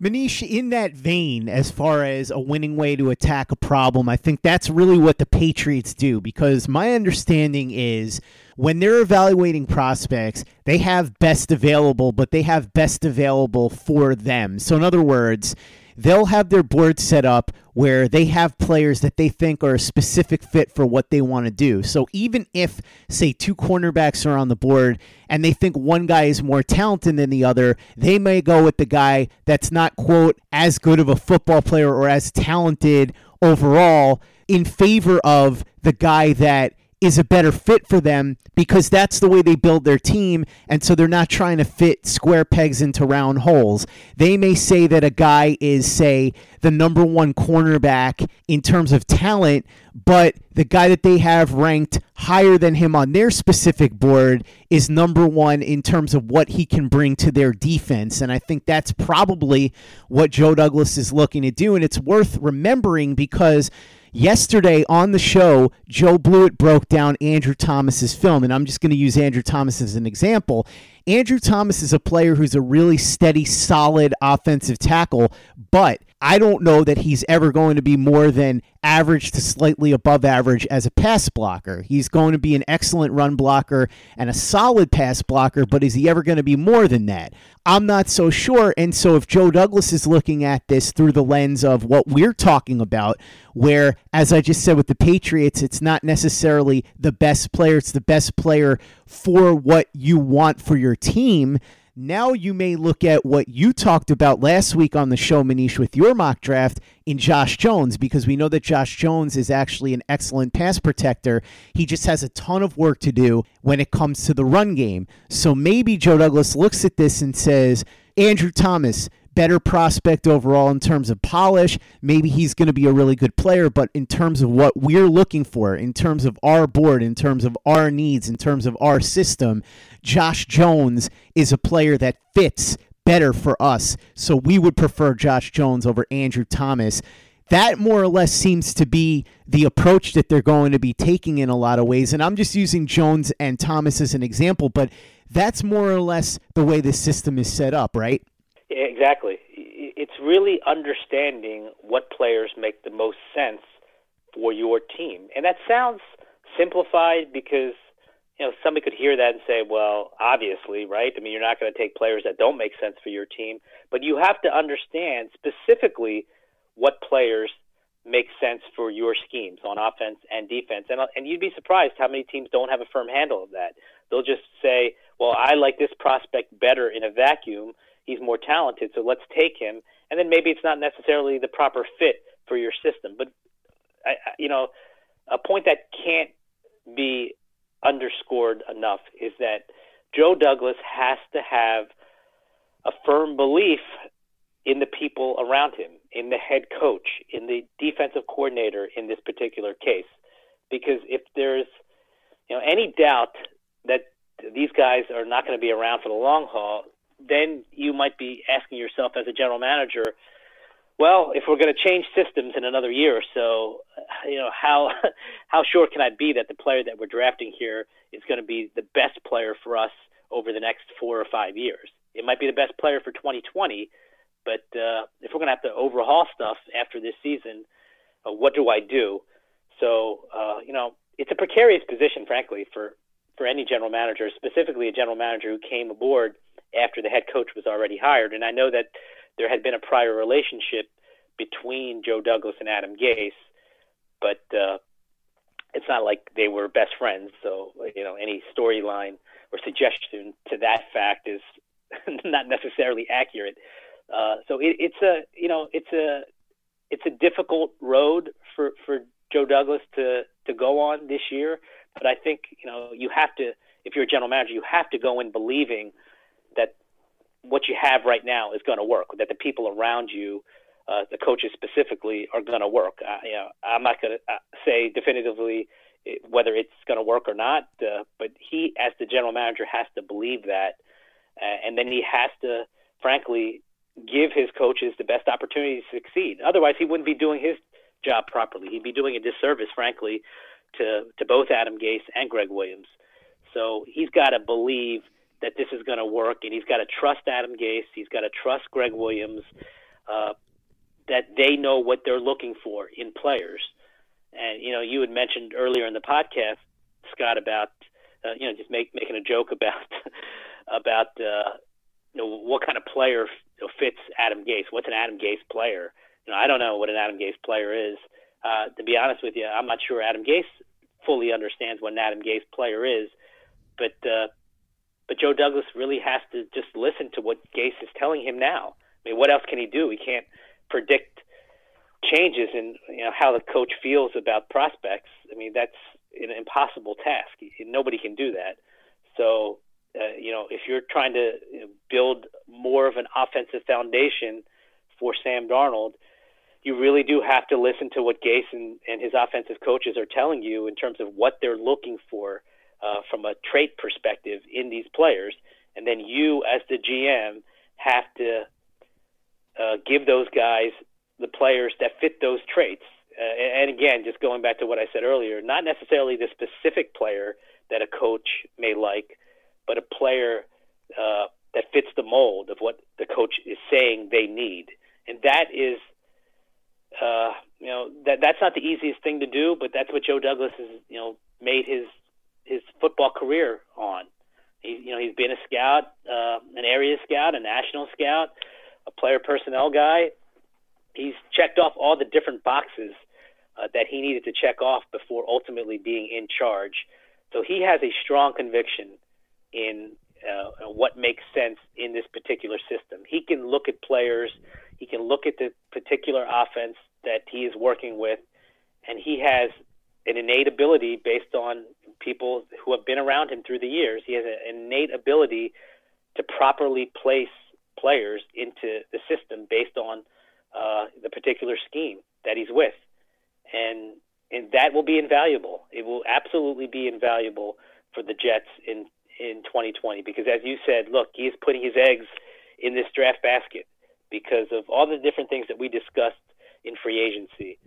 Manish, in that vein, as far as a winning way to attack a problem, I think that's really what the Patriots do because my understanding is when they're evaluating prospects, they have best available, but they have best available for them. So, in other words, they'll have their board set up where they have players that they think are a specific fit for what they want to do. So even if, say, two cornerbacks are on the board and they think one guy is more talented than the other, they may go with the guy that's not, quote, as good of a football player or as talented overall in favor of the guy that is a better fit for them because that's the way they build their team. And so they're not trying to fit square pegs into round holes. They may say that a guy is, say, the number one cornerback in terms of talent, but the guy that they have ranked higher than him on their specific board is number one in terms of what he can bring to their defense. And I think that's probably what Joe Douglas is looking to do. And it's worth remembering because Yesterday on the show, Joe Blewett broke down Andrew Thomas's film, and I'm just going to use Andrew Thomas as an example. Andrew Thomas is a player who's a really steady, solid offensive tackle, but I don't know that he's ever going to be more than average to slightly above average as a pass blocker. He's going to be an excellent run blocker and a solid pass blocker, but is he ever going to be more than that? I'm not so sure. And so if Joe Douglas is looking at this through the lens of what we're talking about, where, as I just said with the Patriots, it's not necessarily the best player, it's the best player for what you want for your team now you may look at what you talked about last week on the show, Manish, with your mock draft in Josh Jones, because we know that Josh Jones is actually an excellent pass protector. He just has a ton of work to do when it comes to the run game. So maybe Joe Douglas looks at this and says, Andrew Thomas, better prospect overall in terms of polish. Maybe he's going to be a really good player, but in terms of what we're looking for, in terms of our board, in terms of our needs, in terms of our system, Josh Jones is a player that fits better for us. So we would prefer Josh Jones over Andrew Thomas. That more or less seems to be the approach that they're going to be taking in a lot of ways. And I'm just using Jones and Thomas as an example, but that's more or less the way the system is set up, right? Exactly. It's really understanding what players make the most sense for your team. And that sounds simplified because you know somebody could hear that and say, well, obviously, right? I mean, you're not going to take players that don't make sense for your team, but you have to understand specifically what players make sense for your schemes on offense and defense. And and you'd be surprised how many teams don't have a firm handle of that. They'll just say, well, I like this prospect better in a vacuum he's more talented, so let's take him. And then maybe it's not necessarily the proper fit for your system. But I, you know, a point that can't be underscored enough is that Joe Douglas has to have a firm belief in the people around him, in the head coach, in the defensive coordinator in this particular case. Because if there's you know any doubt that these guys are not going to be around for the long haul, then you might be asking yourself as a general manager, well, if we're going to change systems in another year or so, you know, how *laughs* how sure can I be that the player that we're drafting here is going to be the best player for us over the next four or five years? It might be the best player for 2020, but uh, if we're going to have to overhaul stuff after this season, uh, what do I do? So, uh, you know, it's a precarious position, frankly, for for any general manager, specifically a general manager who came aboard after the head coach was already hired. And I know that there had been a prior relationship between Joe Douglas and Adam Gase, but uh, it's not like they were best friends. So you know, any storyline or suggestion to that fact is *laughs* not necessarily accurate. Uh, so it, it's a you know it's a it's a difficult road for for Joe Douglas to to go on this year. But I think you know you have to if you're a general manager, you have to go in believing that what you have right now is going to work. That the people around you, uh, the coaches specifically, are going to work. Uh, you know, I'm not going to uh, say definitively whether it's going to work or not. Uh, but he, as the general manager, has to believe that, uh, and then he has to, frankly, give his coaches the best opportunity to succeed. Otherwise, he wouldn't be doing his job properly. He'd be doing a disservice, frankly, to to both Adam Gase and Gregg Williams. So he's got to believe that this is going to work, and he's got to trust Adam Gase. He's got to trust Gregg Williams. Uh, that they know what they're looking for in players. And you know, you had mentioned earlier in the podcast, Scott, about uh, you know just make, making a joke about *laughs* about uh, you know what kind of player fits Adam Gase. What's an Adam Gase player? You know, I don't know what an Adam Gase player is. Uh, to be honest with you, I'm not sure Adam Gase fully understands what an Adam Gase player is. But uh, but Joe Douglas really has to just listen to what Gase is telling him now. I mean, what else can he do? He can't predict changes in you know how the coach feels about prospects. I mean, that's an impossible task. Nobody can do that. So, uh, you know, if you're trying to build more of an offensive foundation for Sam Darnold, you really do have to listen to what Gase and, and his offensive coaches are telling you in terms of what they're looking for uh, from a trait perspective in these players. And then you, as the GM, have to uh, give those guys the players that fit those traits. Uh, and again, just going back to what I said earlier, not necessarily the specific player that a coach may like, but a player uh, that fits the mold of what the coach is saying they need. And that is, uh, you know, that that's not the easiest thing to do, but that's what Joe Douglas has, you know, made his his football career on. He, you know, he's been a scout, uh, an area scout, a national scout, a player personnel guy. He's checked off all the different boxes uh, that he needed to check off before ultimately being in charge. So he has a strong conviction in uh, what makes sense in this particular system. He can look at players, he can look at the particular offense that he is working with, and he has an innate ability based on people who have been around him through the years. He has an innate ability to properly place players into the system based on uh, the particular scheme that he's with, and and that will be invaluable. It will absolutely be invaluable for the Jets in in 2020 because, as you said, look, he's putting his eggs in this draft basket because of all the different things that we discussed in free agency.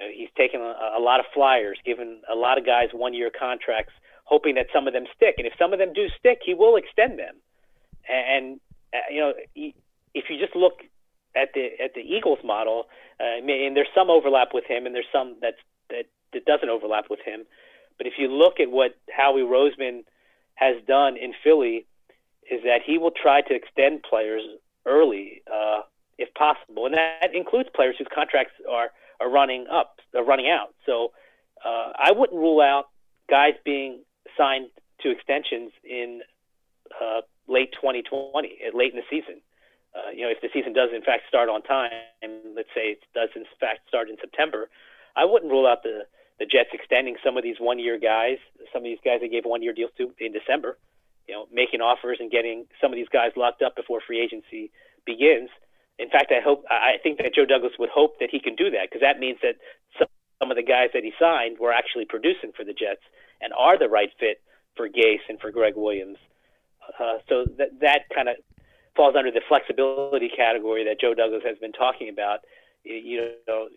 Uh, he's taken a, a lot of flyers, given a lot of guys one-year contracts, hoping that some of them stick. And if some of them do stick, he will extend them. And, uh, you know, if you just look at the at the Eagles model, uh, and there's some overlap with him, and there's some that's that that doesn't overlap with him. But if you look at what Howie Roseman has done in Philly, is that he will try to extend players early, uh, if possible, and that includes players whose contracts are are running up, are running out. So uh, I wouldn't rule out guys being signed to extensions in uh, late 2020, late in the season. Uh, you know, if the season does in fact start on time, let's say it does in fact start in September, I wouldn't rule out the the Jets extending some of these one year guys, some of these guys they gave one year deals to in December. You know, making offers and getting some of these guys locked up before free agency begins. In fact, I hope I think that Joe Douglas would hope that he can do that because that means that some, of the guys that he signed were actually producing for the Jets and are the right fit for Gase and for Gregg Williams. Uh, so that that kind of falls under the flexibility category that Joe Douglas has been talking about. You know,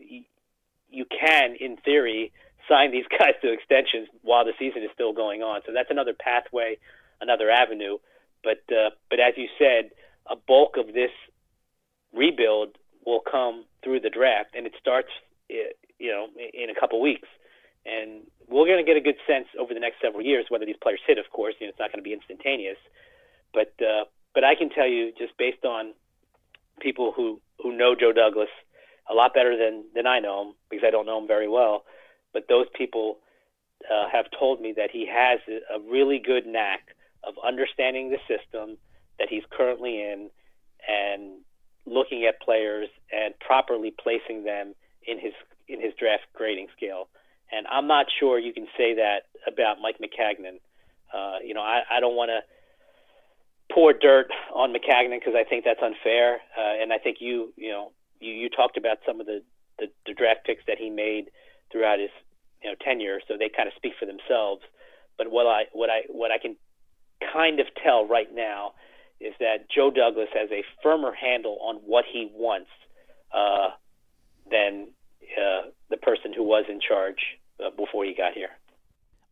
you can, in theory, sign these *laughs* guys to extensions while the season is still going on. So that's another pathway, another avenue. But uh, but as you said, a bulk of this rebuild will come through the draft, and it starts, uh, you know, in a couple weeks. And we're going to get a good sense over the next several years whether these players hit. Of course, you know, it's not going to be instantaneous, but uh, but I can tell you just based on people who who know Joe Douglas a lot better than than I know him because I don't know him very well, but those people uh, have told me that he has a really good knack of understanding the system that he's currently in and looking at players and properly placing them in his in his draft grading scale. And I'm not sure you can say that about Mike Maccagnan. Uh, you know, I, I don't want to pour dirt on Maccagnan because I think that's unfair. Uh, and I think you, you know, you, you talked about some of the, the, the draft picks that he made throughout his you know tenure, so they kind of speak for themselves. But what I what I what I can kind of tell right now is that Joe Douglas has a firmer handle on what he wants uh, than uh, the person who was in charge uh, before he got here.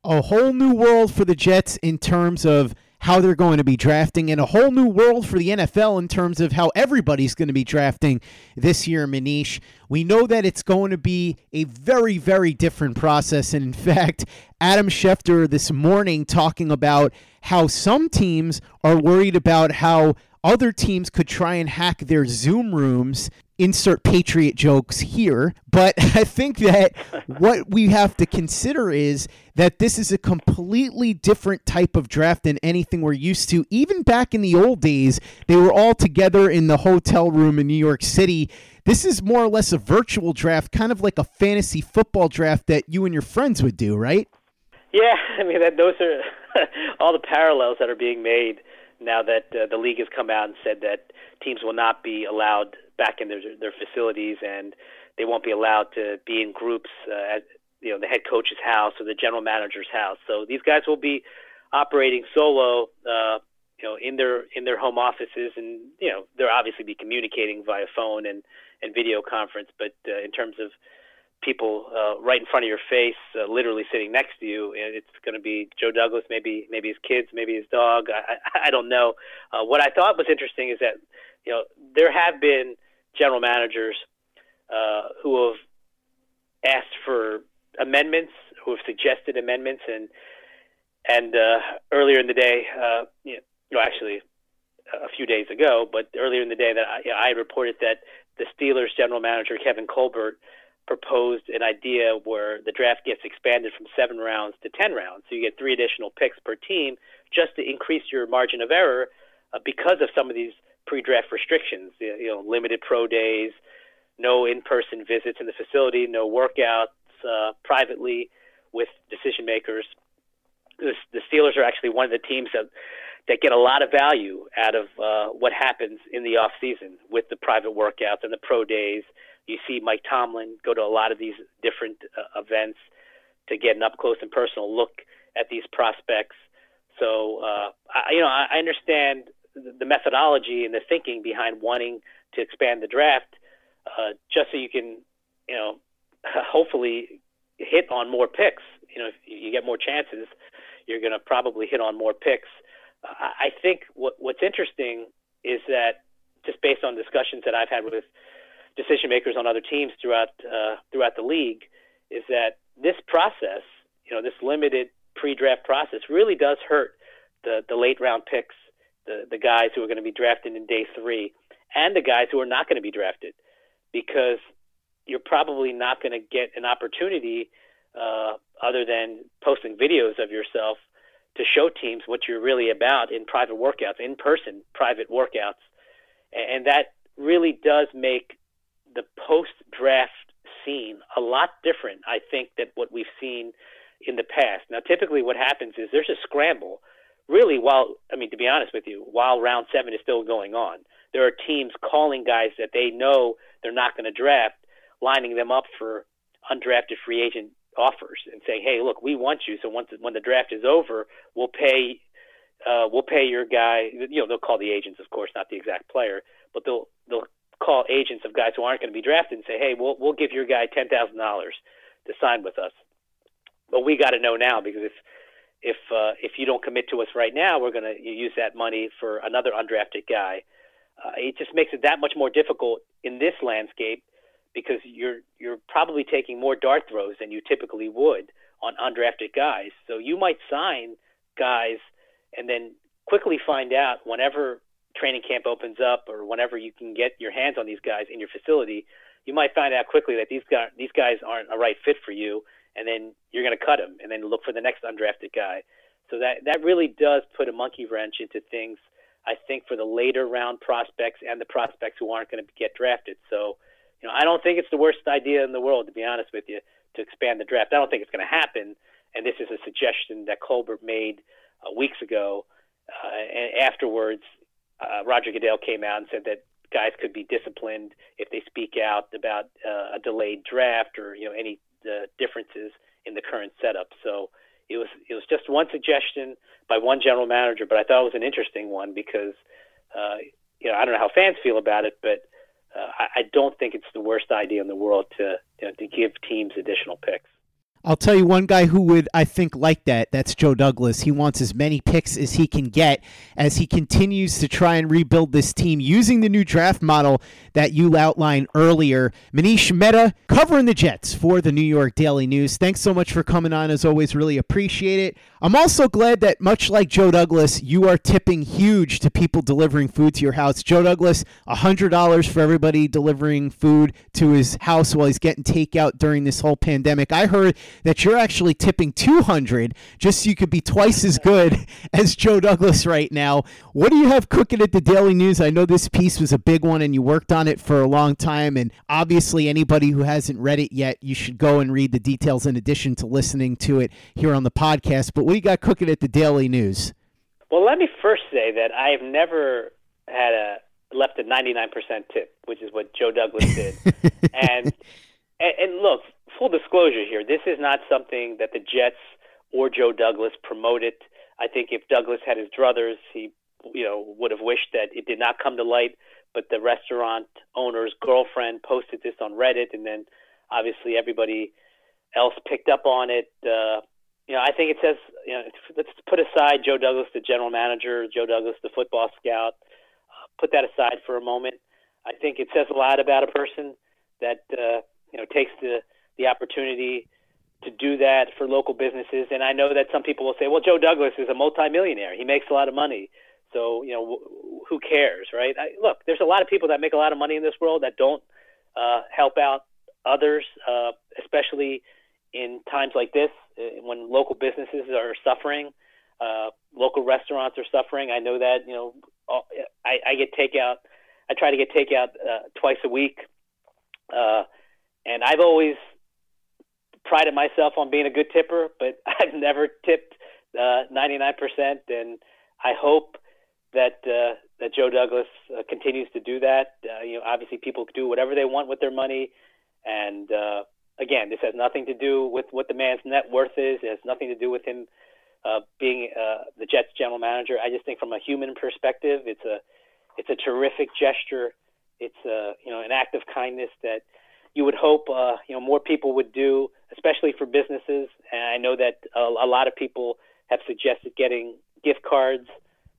A whole new world for the Jets in terms of how they're going to be drafting, and a whole new world for the NFL in terms of how everybody's going to be drafting this year, Manish. We know that it's going to be a very, very different process. And in fact, Adam Schefter this morning talking about how some teams are worried about how other teams could try and hack their Zoom rooms insert patriot jokes here but *laughs* i think that what we have to consider is that this is a completely different type of draft than anything we're used to. Even back in the old days they were all together in the hotel room in new york city. This is more or less a virtual draft kind of like a fantasy football draft that you and your friends would do right? Yeah *laughs* i mean that those are *laughs* all the parallels that are being made now that uh, the league has come out and said that teams will not be allowed back in their their facilities and they won't be allowed to be in groups uh, at you know the head coach's house or the general manager's house. So these guys will be operating solo, uh, you know, in their in their home offices, and you know they'll obviously be communicating via phone and and video conference. But uh, in terms of people uh, right in front of your face, uh, literally sitting next to you. And It's going to be Joe Douglas, maybe maybe his kids, maybe his dog. I, I, I don't know. Uh, what I thought was interesting is that you know there have been general managers uh, who have asked for amendments, who have suggested amendments, and and uh, earlier in the day, uh, you know, actually a few days ago, but earlier in the day that I, you know, I reported that the Steelers general manager Kevin Colbert proposed an idea where the draft gets expanded from seven rounds to ten rounds, so you get three additional picks per team, just to increase your margin of error uh, because of some of these pre-draft restrictions. You know, limited pro days, no in-person visits in the facility, no workouts uh, privately with decision makers. The, the Steelers are actually one of the teams that that get a lot of value out of uh, what happens in the off season with the private workouts and the pro days. You see Mike Tomlin go to a lot of these different uh, events to get an up close and personal look at these prospects. So uh, I, you know I, I understand the methodology and the thinking behind wanting to expand the draft, uh, just so you can, you know, *laughs* hopefully hit on more picks. You know, if you get more chances, you're going to probably hit on more picks. Uh, I think what, what's interesting is that just based on discussions that I've had with decision makers on other teams throughout uh, throughout the league, is that this process, you know, this limited pre-draft process, really does hurt the the late round picks the, the guys who are going to be drafted in day three and the guys who are not going to be drafted because you're probably not going to get an opportunity uh, other than posting videos of yourself to show teams what you're really about in private workouts, in person private workouts. And that really does make the post draft scene a lot different, I think, than what we've seen in the past. Now, typically what happens is there's a scramble really, while I mean, to be honest with you, while round seven is still going on, there are teams calling guys that they know they're not going to draft, lining them up for undrafted free agent offers and saying, "Hey, look, we want you. So once when the draft is over, we'll pay." Uh, we'll pay your guy. You know, they'll call the agents, of course, not the exact player, but they'll they'll call agents of guys who aren't going to be drafted and say, "Hey, we'll we'll give your guy ten thousand dollars to sign with us." But we got to know now because if if uh, if you don't commit to us right now, we're going to use that money for another undrafted guy. Uh, it just makes it that much more difficult in this landscape because you're you're probably taking more dart throws than you typically would on undrafted guys. So you might sign guys and then quickly find out whenever training camp opens up or whenever you can get your hands on these guys in your facility, you might find out quickly that these guys these guys aren't a right fit for you and then you're going to cut him, and then look for the next undrafted guy. So that that really does put a monkey wrench into things. I think for the later round prospects and the prospects who aren't going to get drafted. So, you know, I don't think it's the worst idea in the world, to be honest with you, to expand the draft. I don't think it's going to happen. And this is a suggestion that Colbert made uh, weeks ago. Uh, and afterwards, uh, Roger Goodell came out and said that guys could be disciplined if they speak out about uh, a delayed draft or you know any uh, differences in the current setup. So it was it was just one suggestion by one general manager, but I thought it was an interesting one because uh, you know I don't know how fans feel about it, but uh, I, I don't think it's the worst idea in the world to you know, to give teams additional picks. I'll tell you one guy who would, I think, like that. That's Joe Douglas. He wants as many picks as he can get as he continues to try and rebuild this team using the new draft model that you outlined earlier. Manish Mehta covering the Jets for the New York Daily News. Thanks so much for coming on. As always, really appreciate it. I'm also glad that, much like Joe Douglas, you are tipping huge to people delivering food to your house. Joe Douglas, $100 for everybody delivering food to his house while he's getting takeout during this whole pandemic. I heard that you're actually tipping 200 just so you could be twice as good *laughs* as Joe Douglas right now. What do you have cooking at the Daily News? I know this piece was a big one and you worked on it for a long time. And obviously, anybody who hasn't read it yet, you should go and read the details in addition to listening to it here on the podcast. But what do you got cooking at the Daily News? Well, let me first say that I've never had a left a 99% tip, which is what Joe Douglas did. *laughs* and, and and look, full disclosure here, this is not something that the Jets or Joe Douglas promoted. I think if Douglas had his druthers, he you know would have wished that it did not come to light. But the restaurant owner's girlfriend posted this on Reddit, and then obviously everybody else picked up on it. Uh, you know, I think it says, you know, let's put aside Joe Douglas, the general manager, Joe Douglas, the football scout. Uh, put that aside for a moment. I think it says a lot about a person that uh, you know takes the the opportunity to do that for local businesses. And I know that some people will say, well, Joe Douglas is a multimillionaire. He makes a lot of money. So, you know, who cares, right? I, look, there's a lot of people that make a lot of money in this world that don't uh, help out others, uh, especially in times like this uh, when local businesses are suffering. Uh, local restaurants are suffering. I know that, you know, I, I get takeout. I try to get takeout uh, twice a week. Uh, and I've always prided myself on being a good tipper, but *laughs* I've never tipped uh, 99%, and I hope that uh, that Joe Douglas uh, continues to do that. Uh, you know, obviously people do whatever they want with their money, and uh, again, this has nothing to do with what the man's net worth is. It has nothing to do with him uh, being uh, the Jets general manager. I just think from a human perspective, it's a it's a terrific gesture. It's a you know an act of kindness that you would hope uh, you know more people would do, especially for businesses. And I know that a, a lot of people have suggested getting gift cards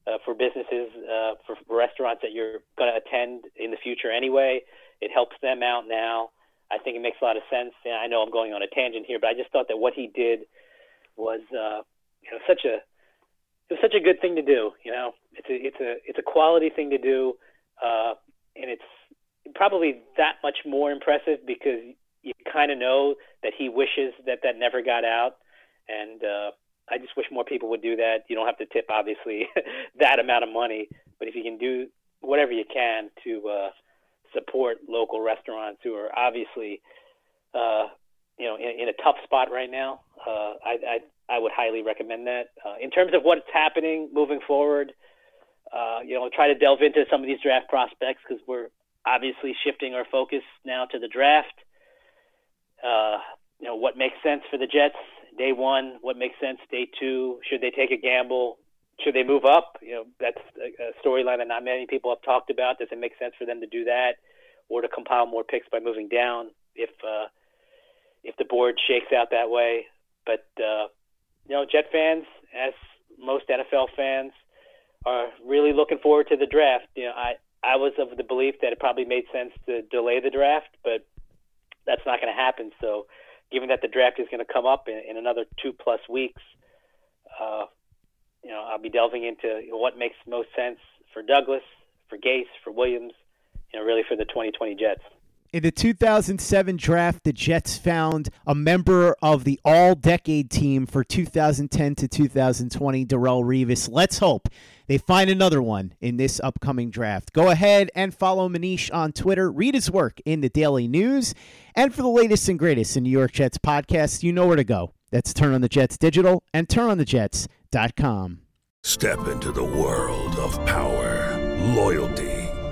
uh, for businesses, uh, for, restaurants that you're going to attend in the future anyway. It helps them out now. I think it makes a lot of sense. And I know I'm going on a tangent here, but I just thought that what he did was uh, you know such a it was such a good thing to do. You know, it's a it's a it's a quality thing to do, uh, and it's probably that much more impressive because you kind of know that he wishes that that never got out, and uh, I just wish more people would do that. You don't have to tip obviously *laughs* that amount of money, but if you can do whatever you can to uh, support local restaurants who are obviously, uh, you know, in, in a tough spot right now, uh, I, I I would highly recommend that. Uh, in terms of what's happening moving forward, uh, you know, try to delve into some of these draft prospects because we're obviously shifting our focus now to the draft. Uh, you know, what makes sense for the Jets day one? What makes sense day two? Should they take a gamble? Should they move up? You know, that's a, storyline that not many people have talked about. Does it make sense for them to do that, or to compile more picks by moving down if uh, if the board shakes out that way? But uh, you know, Jet fans, as most NFL fans, are really looking forward to the draft. You know, I I was of the belief that it probably made sense to delay the draft, but that's not going to happen. So, given that the draft is going to come up in, in another two plus weeks, uh, you know, I'll be delving into what makes most sense for Douglas, for Gase, for Williams, you know, really for the 2020 Jets. In the 2007 draft, the Jets found a member of the all decade team for 2010 to 2020, Darrelle Revis. Let's hope they find another one in this upcoming draft. Go ahead and follow Manish on Twitter. Read his work in the Daily News. And for the latest and greatest in New York Jets podcasts, you know where to go. That's Turn on the Jets Digital and turnonthejets.com. Step into the world of power, loyalty